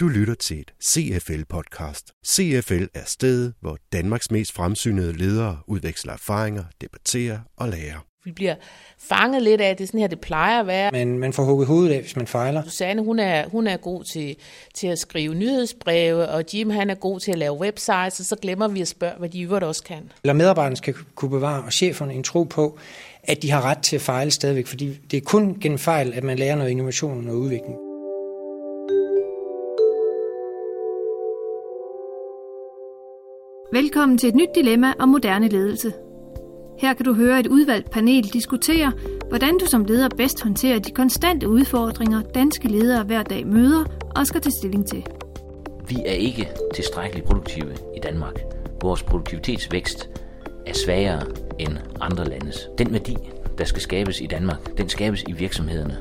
Du lytter til et CFL-podcast. CFL er stedet, hvor Danmarks mest fremsynede ledere udveksler erfaringer, debatterer og lærer. Vi bliver fanget lidt af, at det er sådan her, det plejer at være. Men man får hugget hovedet af, hvis man fejler. Susanne, hun er, hun er god til, til at skrive nyhedsbreve, og Jim, han er god til at lave websites, og så glemmer vi at spørge, hvad de øvrigt også kan. Eller medarbejderne skal kunne bevare, og cheferne en tro på, at de har ret til at fejle stadigvæk, fordi det er kun gennem fejl, at man lærer noget innovation og udvikling. Velkommen til et nyt dilemma om moderne ledelse. Her kan du høre et udvalgt panel diskutere, hvordan du som leder bedst håndterer de konstante udfordringer, danske ledere hver dag møder og skal tage stilling til. Vi er ikke tilstrækkeligt produktive i Danmark. Vores produktivitetsvækst er svagere end andre landes. Den værdi, der skal skabes i Danmark, den skabes i virksomhederne.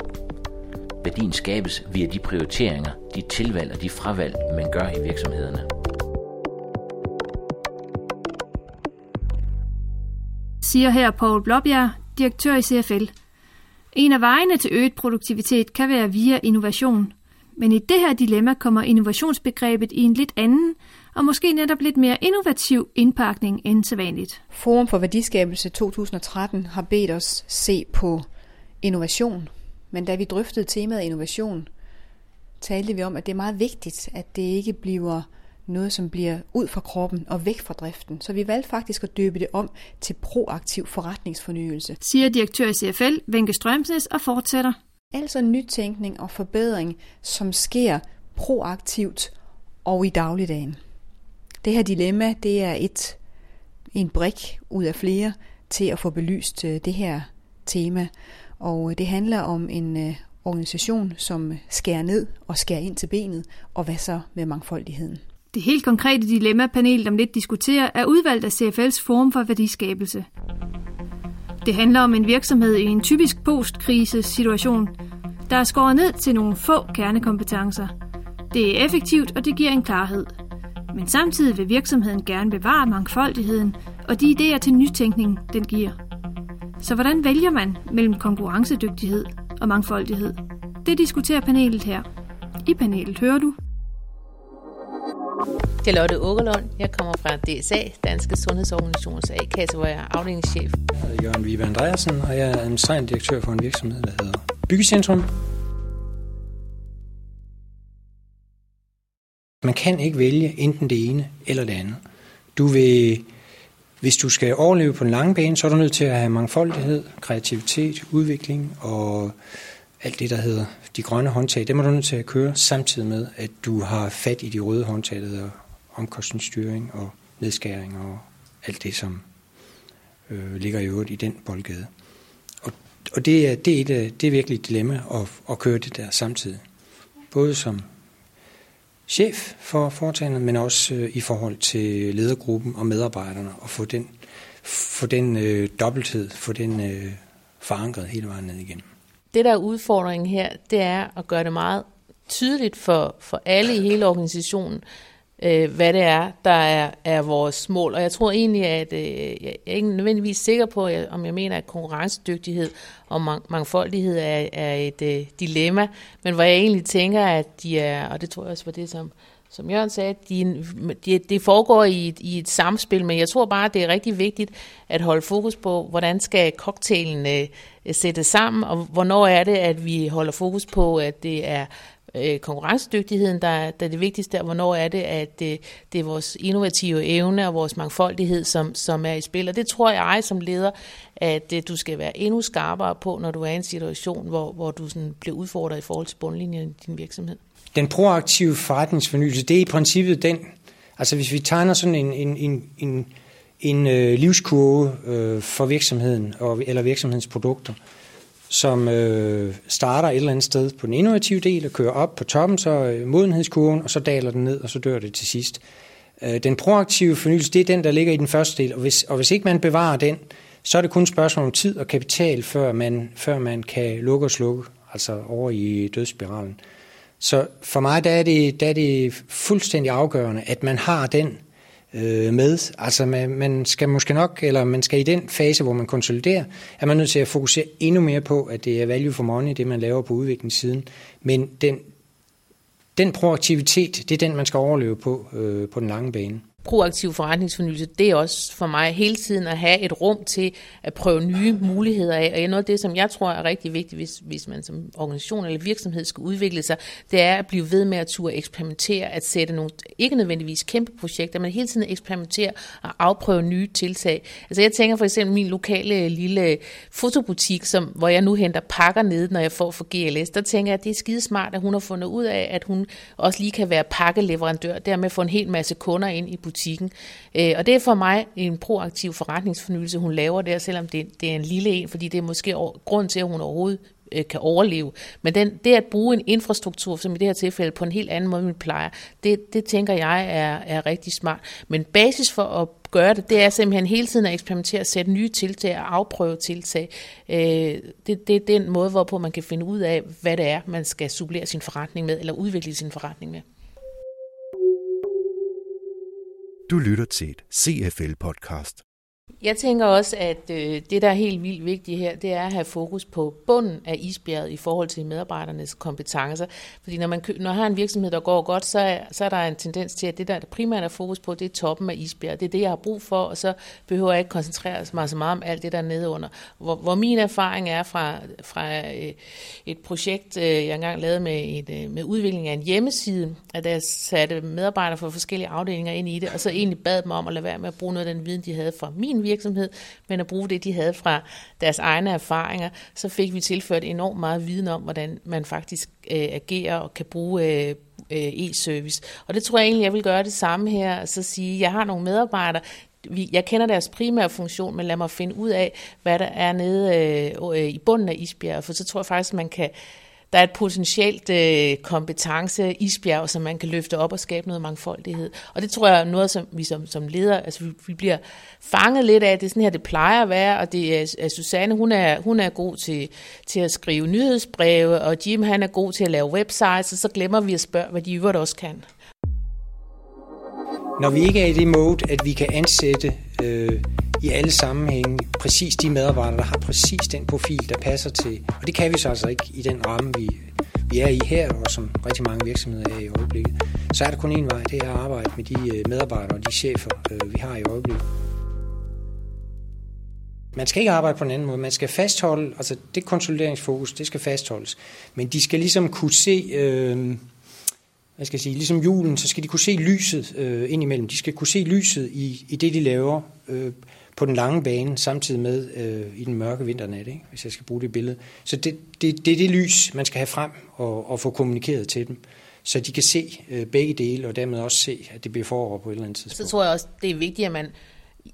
Værdien skabes via de prioriteringer, de tilvalg og de fravalg, man gør i virksomhederne. Siger her Paul Blåbjerg, direktør i CFL. En af vejene til øget produktivitet kan være via innovation. Men i det her dilemma kommer innovationsbegrebet i en lidt anden og måske netop lidt mere innovativ indpakning end sædvanligt. Forum for Værdiskabelse 2013 har bedt os se på innovation. Men da vi drøftede temaet innovation, talte vi om, at det er meget vigtigt, at det ikke bliver noget, som bliver ud fra kroppen og væk fra driften. Så vi valgte faktisk at døbe det om til proaktiv forretningsfornyelse. Siger direktør i CFL, Venke Strømsnes, og fortsætter. Altså nytænkning og forbedring, som sker proaktivt og i dagligdagen. Det her dilemma, det er et en brik ud af flere til at få belyst øh, det her tema. Og øh, det handler om en øh, organisation, som skærer ned og skærer ind til benet, og hvad så med mangfoldigheden. Det helt konkrete dilemma, panelet om lidt diskuterer, er udvalgt af CFL's Forum for Værdiskabelse. Det handler om en virksomhed i en typisk postkrise-situation, der er skåret ned til nogle få kernekompetencer. Det er effektivt, og det giver en klarhed. Men samtidig vil virksomheden gerne bevare mangfoldigheden og de idéer til nytænkning, den giver. Så hvordan vælger man mellem konkurrencedygtighed og mangfoldighed? Det diskuterer panelet her. I panelet hører du det er Lotte Åkerlund. Jeg kommer fra DSA, Danske Sundhedsorganisations A-kasse, hvor jeg er afdelingschef. Jeg hedder Jørgen Vibe Andreasen, og jeg er administrerende direktør for en virksomhed, der hedder Byggecentrum. Man kan ikke vælge enten det ene eller det andet. Du vil, hvis du skal overleve på den lange bane, så er du nødt til at have mangfoldighed, kreativitet, udvikling og alt det, der hedder de grønne håndtag. Det må du nødt til at køre samtidig med, at du har fat i de røde håndtag, der hedder omkostningsstyring og nedskæring og alt det, som øh, ligger i øvrigt i den boldgade. Og, og det, er, det, er et, øh, det er virkelig et dilemma at, at køre det der samtidig. Både som chef for foretagendet, men også øh, i forhold til ledergruppen og medarbejderne, og få den, få den øh, dobbelthed, få den øh, forankret hele vejen ned igennem. Det, der er udfordringen her, det er at gøre det meget tydeligt for, for alle i hele organisationen, øh, hvad det er, der er, er vores mål. Og jeg tror egentlig, at øh, jeg er ikke nødvendigvis sikker på, om jeg mener, at konkurrencedygtighed og mang- mangfoldighed er, er et øh, dilemma, men hvor jeg egentlig tænker, at de er, og det tror jeg også var det, som, som Jørgen sagde, de, de, det foregår i et, i et samspil, men jeg tror bare, at det er rigtig vigtigt at holde fokus på, hvordan skal cocktailen øh, sættes sammen, og hvornår er det, at vi holder fokus på, at det er øh, konkurrencedygtigheden, der, der er det vigtigste, og hvornår er det, at det, det er vores innovative evne og vores mangfoldighed, som, som er i spil. Og det tror jeg som leder, at øh, du skal være endnu skarpere på, når du er i en situation, hvor, hvor du sådan bliver udfordret i forhold til bundlinjen i din virksomhed. Den proaktive forretningsfornyelse, det er i princippet den, altså hvis vi tegner sådan en, en, en, en, en øh, livskurve øh, for virksomheden og, eller virksomhedens produkter, som øh, starter et eller andet sted på den innovative del og kører op på toppen, så øh, modenhedskurven, og så daler den ned, og så dør det til sidst. Øh, den proaktive fornyelse, det er den, der ligger i den første del, og hvis, og hvis ikke man bevarer den, så er det kun et spørgsmål om tid og kapital, før man, før man kan lukke og slukke, altså over i dødsspiralen. Så for mig der er, det, der er det fuldstændig afgørende, at man har den øh, med. Altså man, man skal måske nok, eller man skal i den fase, hvor man konsoliderer, er man nødt til at fokusere endnu mere på, at det er value for money, det man laver på udviklingssiden. Men den, den proaktivitet, det er den, man skal overleve på øh, på den lange bane proaktiv forretningsfornyelse, det er også for mig hele tiden at have et rum til at prøve nye muligheder af. Og noget af det, som jeg tror er rigtig vigtigt, hvis, hvis man som organisation eller virksomhed skal udvikle sig, det er at blive ved med at turde eksperimentere, at sætte nogle, ikke nødvendigvis kæmpe projekter, men hele tiden eksperimentere og afprøve nye tiltag. Altså jeg tænker for eksempel min lokale øh, lille øh, fotobutik, som, hvor jeg nu henter pakker ned, når jeg får for GLS, der tænker jeg, at det er skide smart, at hun har fundet ud af, at hun også lige kan være pakkeleverandør, dermed få en hel masse kunder ind i butikken. Øh, og det er for mig en proaktiv forretningsfornyelse, hun laver der, selvom det, det er en lille en, fordi det er måske grund til, at hun overhovedet øh, kan overleve. Men den, det at bruge en infrastruktur, som i det her tilfælde, på en helt anden måde, end vi plejer, det, det tænker jeg er, er rigtig smart. Men basis for at gøre det, det er simpelthen hele tiden at eksperimentere, sætte nye tiltag og afprøve tiltag. Øh, det, det er den måde, hvorpå man kan finde ud af, hvad det er, man skal supplere sin forretning med, eller udvikle sin forretning med. Du lytter til et CFL-podcast. Jeg tænker også, at øh, det, der er helt vildt vigtigt her, det er at have fokus på bunden af isbjerget i forhold til medarbejdernes kompetencer. Fordi når man, når man har en virksomhed, der går godt, så er, så er der en tendens til, at det, der primært er fokus på, det er toppen af isbjerget. Det er det, jeg har brug for, og så behøver jeg ikke koncentrere mig så meget om alt det, der er nede under. Hvor, hvor min erfaring er fra, fra øh, et projekt, øh, jeg engang lavede med, et, øh, med udvikling af en hjemmeside, at jeg satte medarbejdere fra forskellige afdelinger ind i det, og så egentlig bad dem om at lade være med at bruge noget af den viden, de havde fra min min virksomhed, men at bruge det, de havde fra deres egne erfaringer, så fik vi tilført enormt meget viden om, hvordan man faktisk øh, agerer og kan bruge øh, øh, e-service. Og det tror jeg egentlig, jeg vil gøre det samme her, og så sige, jeg har nogle medarbejdere, jeg kender deres primære funktion, men lad mig finde ud af, hvad der er nede øh, øh i bunden af isbjerget, for så tror jeg faktisk, man kan der er et potentielt øh, kompetence isbjerg, som man kan løfte op og skabe noget mangfoldighed. Og det tror jeg er noget, som vi som, som leder, altså vi, vi bliver fanget lidt af, det er sådan her, det plejer at være, og det er, er Susanne, hun er, hun er god til, til at skrive nyhedsbreve, og Jim han er god til at lave websites, og så glemmer vi at spørge, hvad de øvrigt også kan. Når vi ikke er i det mode, at vi kan ansætte øh, i alle sammenhænge præcis de medarbejdere, der har præcis den profil, der passer til. Og det kan vi så altså ikke i den ramme, vi, vi er i her, og som rigtig mange virksomheder er i øjeblikket. Så er der kun én vej, det er at arbejde med de øh, medarbejdere og de chefer, øh, vi har i øjeblikket. Man skal ikke arbejde på en anden måde. Man skal fastholde, altså det konsolideringsfokus, det skal fastholdes. Men de skal ligesom kunne se, øh, hvad skal jeg sige, ligesom julen, så skal de kunne se lyset øh, indimellem. De skal kunne se lyset i, i det, de laver. Øh, på den lange bane, samtidig med øh, i den mørke vinternat, ikke? hvis jeg skal bruge det billede. Så det, det, det er det lys, man skal have frem og, og få kommunikeret til dem, så de kan se øh, begge dele, og dermed også se, at det bliver forår på et eller andet tidspunkt. Så tror jeg også, det er vigtigt, at man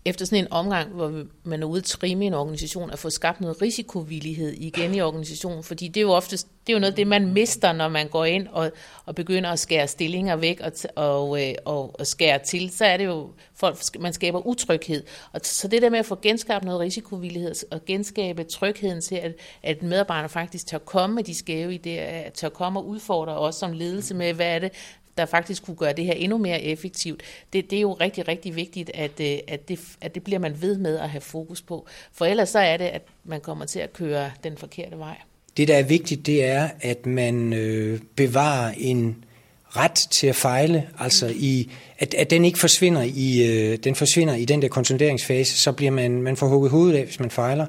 efter sådan en omgang, hvor man er ude at trimme en organisation, at få skabt noget risikovillighed igen i organisationen, fordi det er jo ofte det er jo noget det, man mister, når man går ind og, og begynder at skære stillinger væk og, og, øh, og, og skære til, så er det jo, folk, man skaber utryghed. Og så det der med at få genskabt noget risikovillighed og genskabe trygheden til, at, at medarbejderne faktisk tør komme med de skæve idéer, tør komme og udfordre os som ledelse med, hvad er det, der faktisk kunne gøre det her endnu mere effektivt. Det, det er jo rigtig, rigtig vigtigt, at, øh, at, det, at det bliver man ved med at have fokus på. For ellers så er det, at man kommer til at køre den forkerte vej. Det, der er vigtigt, det er, at man øh, bevarer en ret til at fejle, altså i, at, at den ikke forsvinder i, øh, den forsvinder i den der konsolideringsfase, så bliver man, man får hugget hovedet af, hvis man fejler.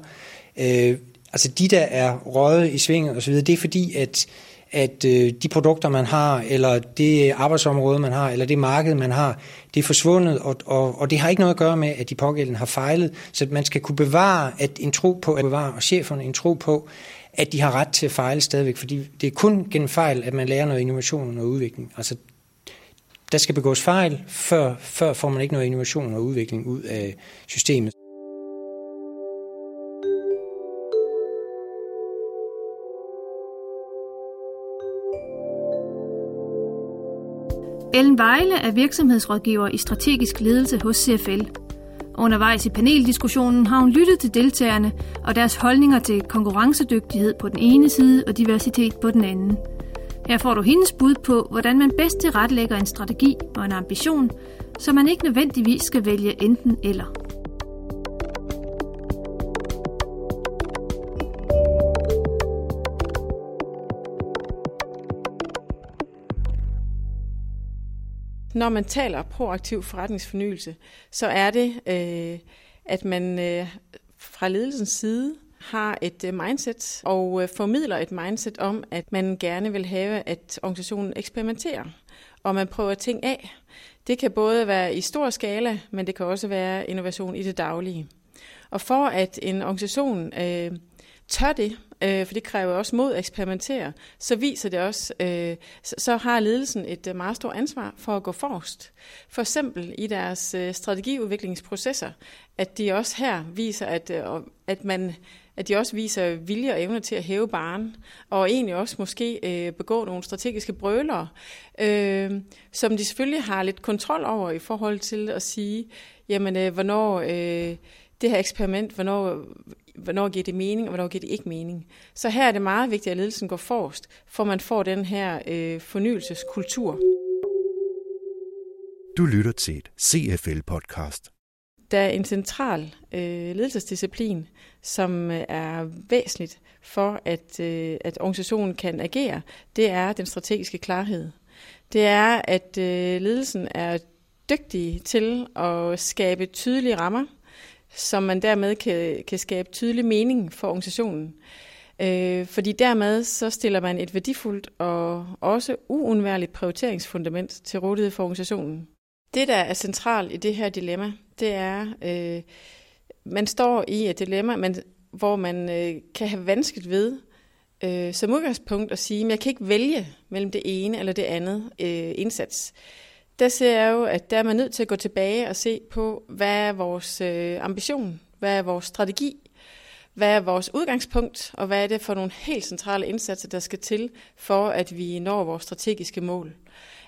Øh, altså de, der er røget i svinget osv., det er fordi, at at øh, de produkter, man har, eller det arbejdsområde, man har, eller det marked, man har, det er forsvundet, og, og, og det har ikke noget at gøre med, at de pågældende har fejlet. Så man skal kunne bevare at en tro på, at bevare, og cheferne en tro på, at de har ret til at fejle stadigvæk, fordi det er kun gennem fejl, at man lærer noget innovation og udvikling. Altså, der skal begås fejl, før, før får man ikke noget innovation og udvikling ud af systemet. Ellen Vejle er virksomhedsrådgiver i strategisk ledelse hos CFL. Undervejs i paneldiskussionen har hun lyttet til deltagerne og deres holdninger til konkurrencedygtighed på den ene side og diversitet på den anden. Her får du hendes bud på, hvordan man bedst tilrettelægger en strategi og en ambition så man ikke nødvendigvis skal vælge enten eller. Når man taler proaktiv forretningsfornyelse, så er det, øh, at man øh, fra ledelsens side har et øh, mindset og øh, formidler et mindset om, at man gerne vil have, at organisationen eksperimenterer, og man prøver ting af. Det kan både være i stor skala, men det kan også være innovation i det daglige. Og for at en organisation øh, tør det, øh, for det kræver også mod at eksperimentere, så viser det også, øh, så, så har ledelsen et øh, meget stort ansvar for at gå forrest. For eksempel i deres øh, strategiudviklingsprocesser, at de også her viser, at, øh, at man at de også viser vilje og evne til at hæve baren, og egentlig også måske øh, begå nogle strategiske brølere, øh, som de selvfølgelig har lidt kontrol over i forhold til at sige, jamen øh, hvornår øh, det her eksperiment, hvornår hvornår giver det mening, og hvornår giver det ikke mening. Så her er det meget vigtigt, at ledelsen går forrest, for man får den her øh, fornyelseskultur. Du lytter til et CFL-podcast. Der er en central øh, ledelsesdisciplin, som øh, er væsentligt for, at, øh, at organisationen kan agere. Det er den strategiske klarhed. Det er, at øh, ledelsen er dygtig til at skabe tydelige rammer, som man dermed kan, kan skabe tydelig mening for organisationen. Øh, fordi dermed så stiller man et værdifuldt og også uundværligt prioriteringsfundament til rådighed for organisationen. Det, der er centralt i det her dilemma, det er, øh, man står i et dilemma, man, hvor man øh, kan have vanskeligt ved øh, som udgangspunkt at sige, at jeg kan ikke vælge mellem det ene eller det andet øh, indsats der ser jeg jo, at der er man nødt til at gå tilbage og se på, hvad er vores øh, ambition, hvad er vores strategi, hvad er vores udgangspunkt, og hvad er det for nogle helt centrale indsatser, der skal til, for at vi når vores strategiske mål.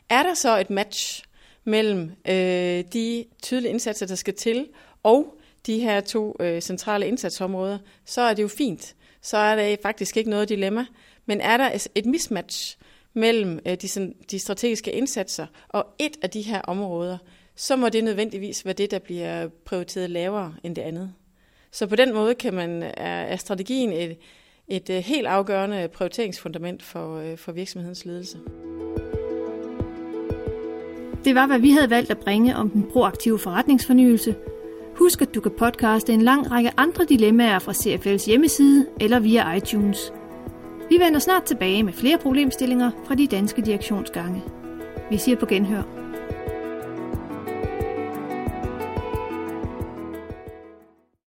Er der så et match mellem øh, de tydelige indsatser, der skal til, og de her to øh, centrale indsatsområder, så er det jo fint. Så er der faktisk ikke noget dilemma. Men er der et mismatch, mellem øh, de, sådan, de strategiske indsatser og et af de her områder, så må det nødvendigvis være det, der bliver prioriteret lavere end det andet. Så på den måde kan man, er, er strategien et, et, øh, helt afgørende prioriteringsfundament for, øh, for virksomhedens ledelse. Det var, hvad vi havde valgt at bringe om den proaktive forretningsfornyelse. Husk, at du kan podcaste en lang række andre dilemmaer fra CFL's hjemmeside eller via iTunes – vi vender snart tilbage med flere problemstillinger fra de danske direktionsgange. Vi siger på genhør.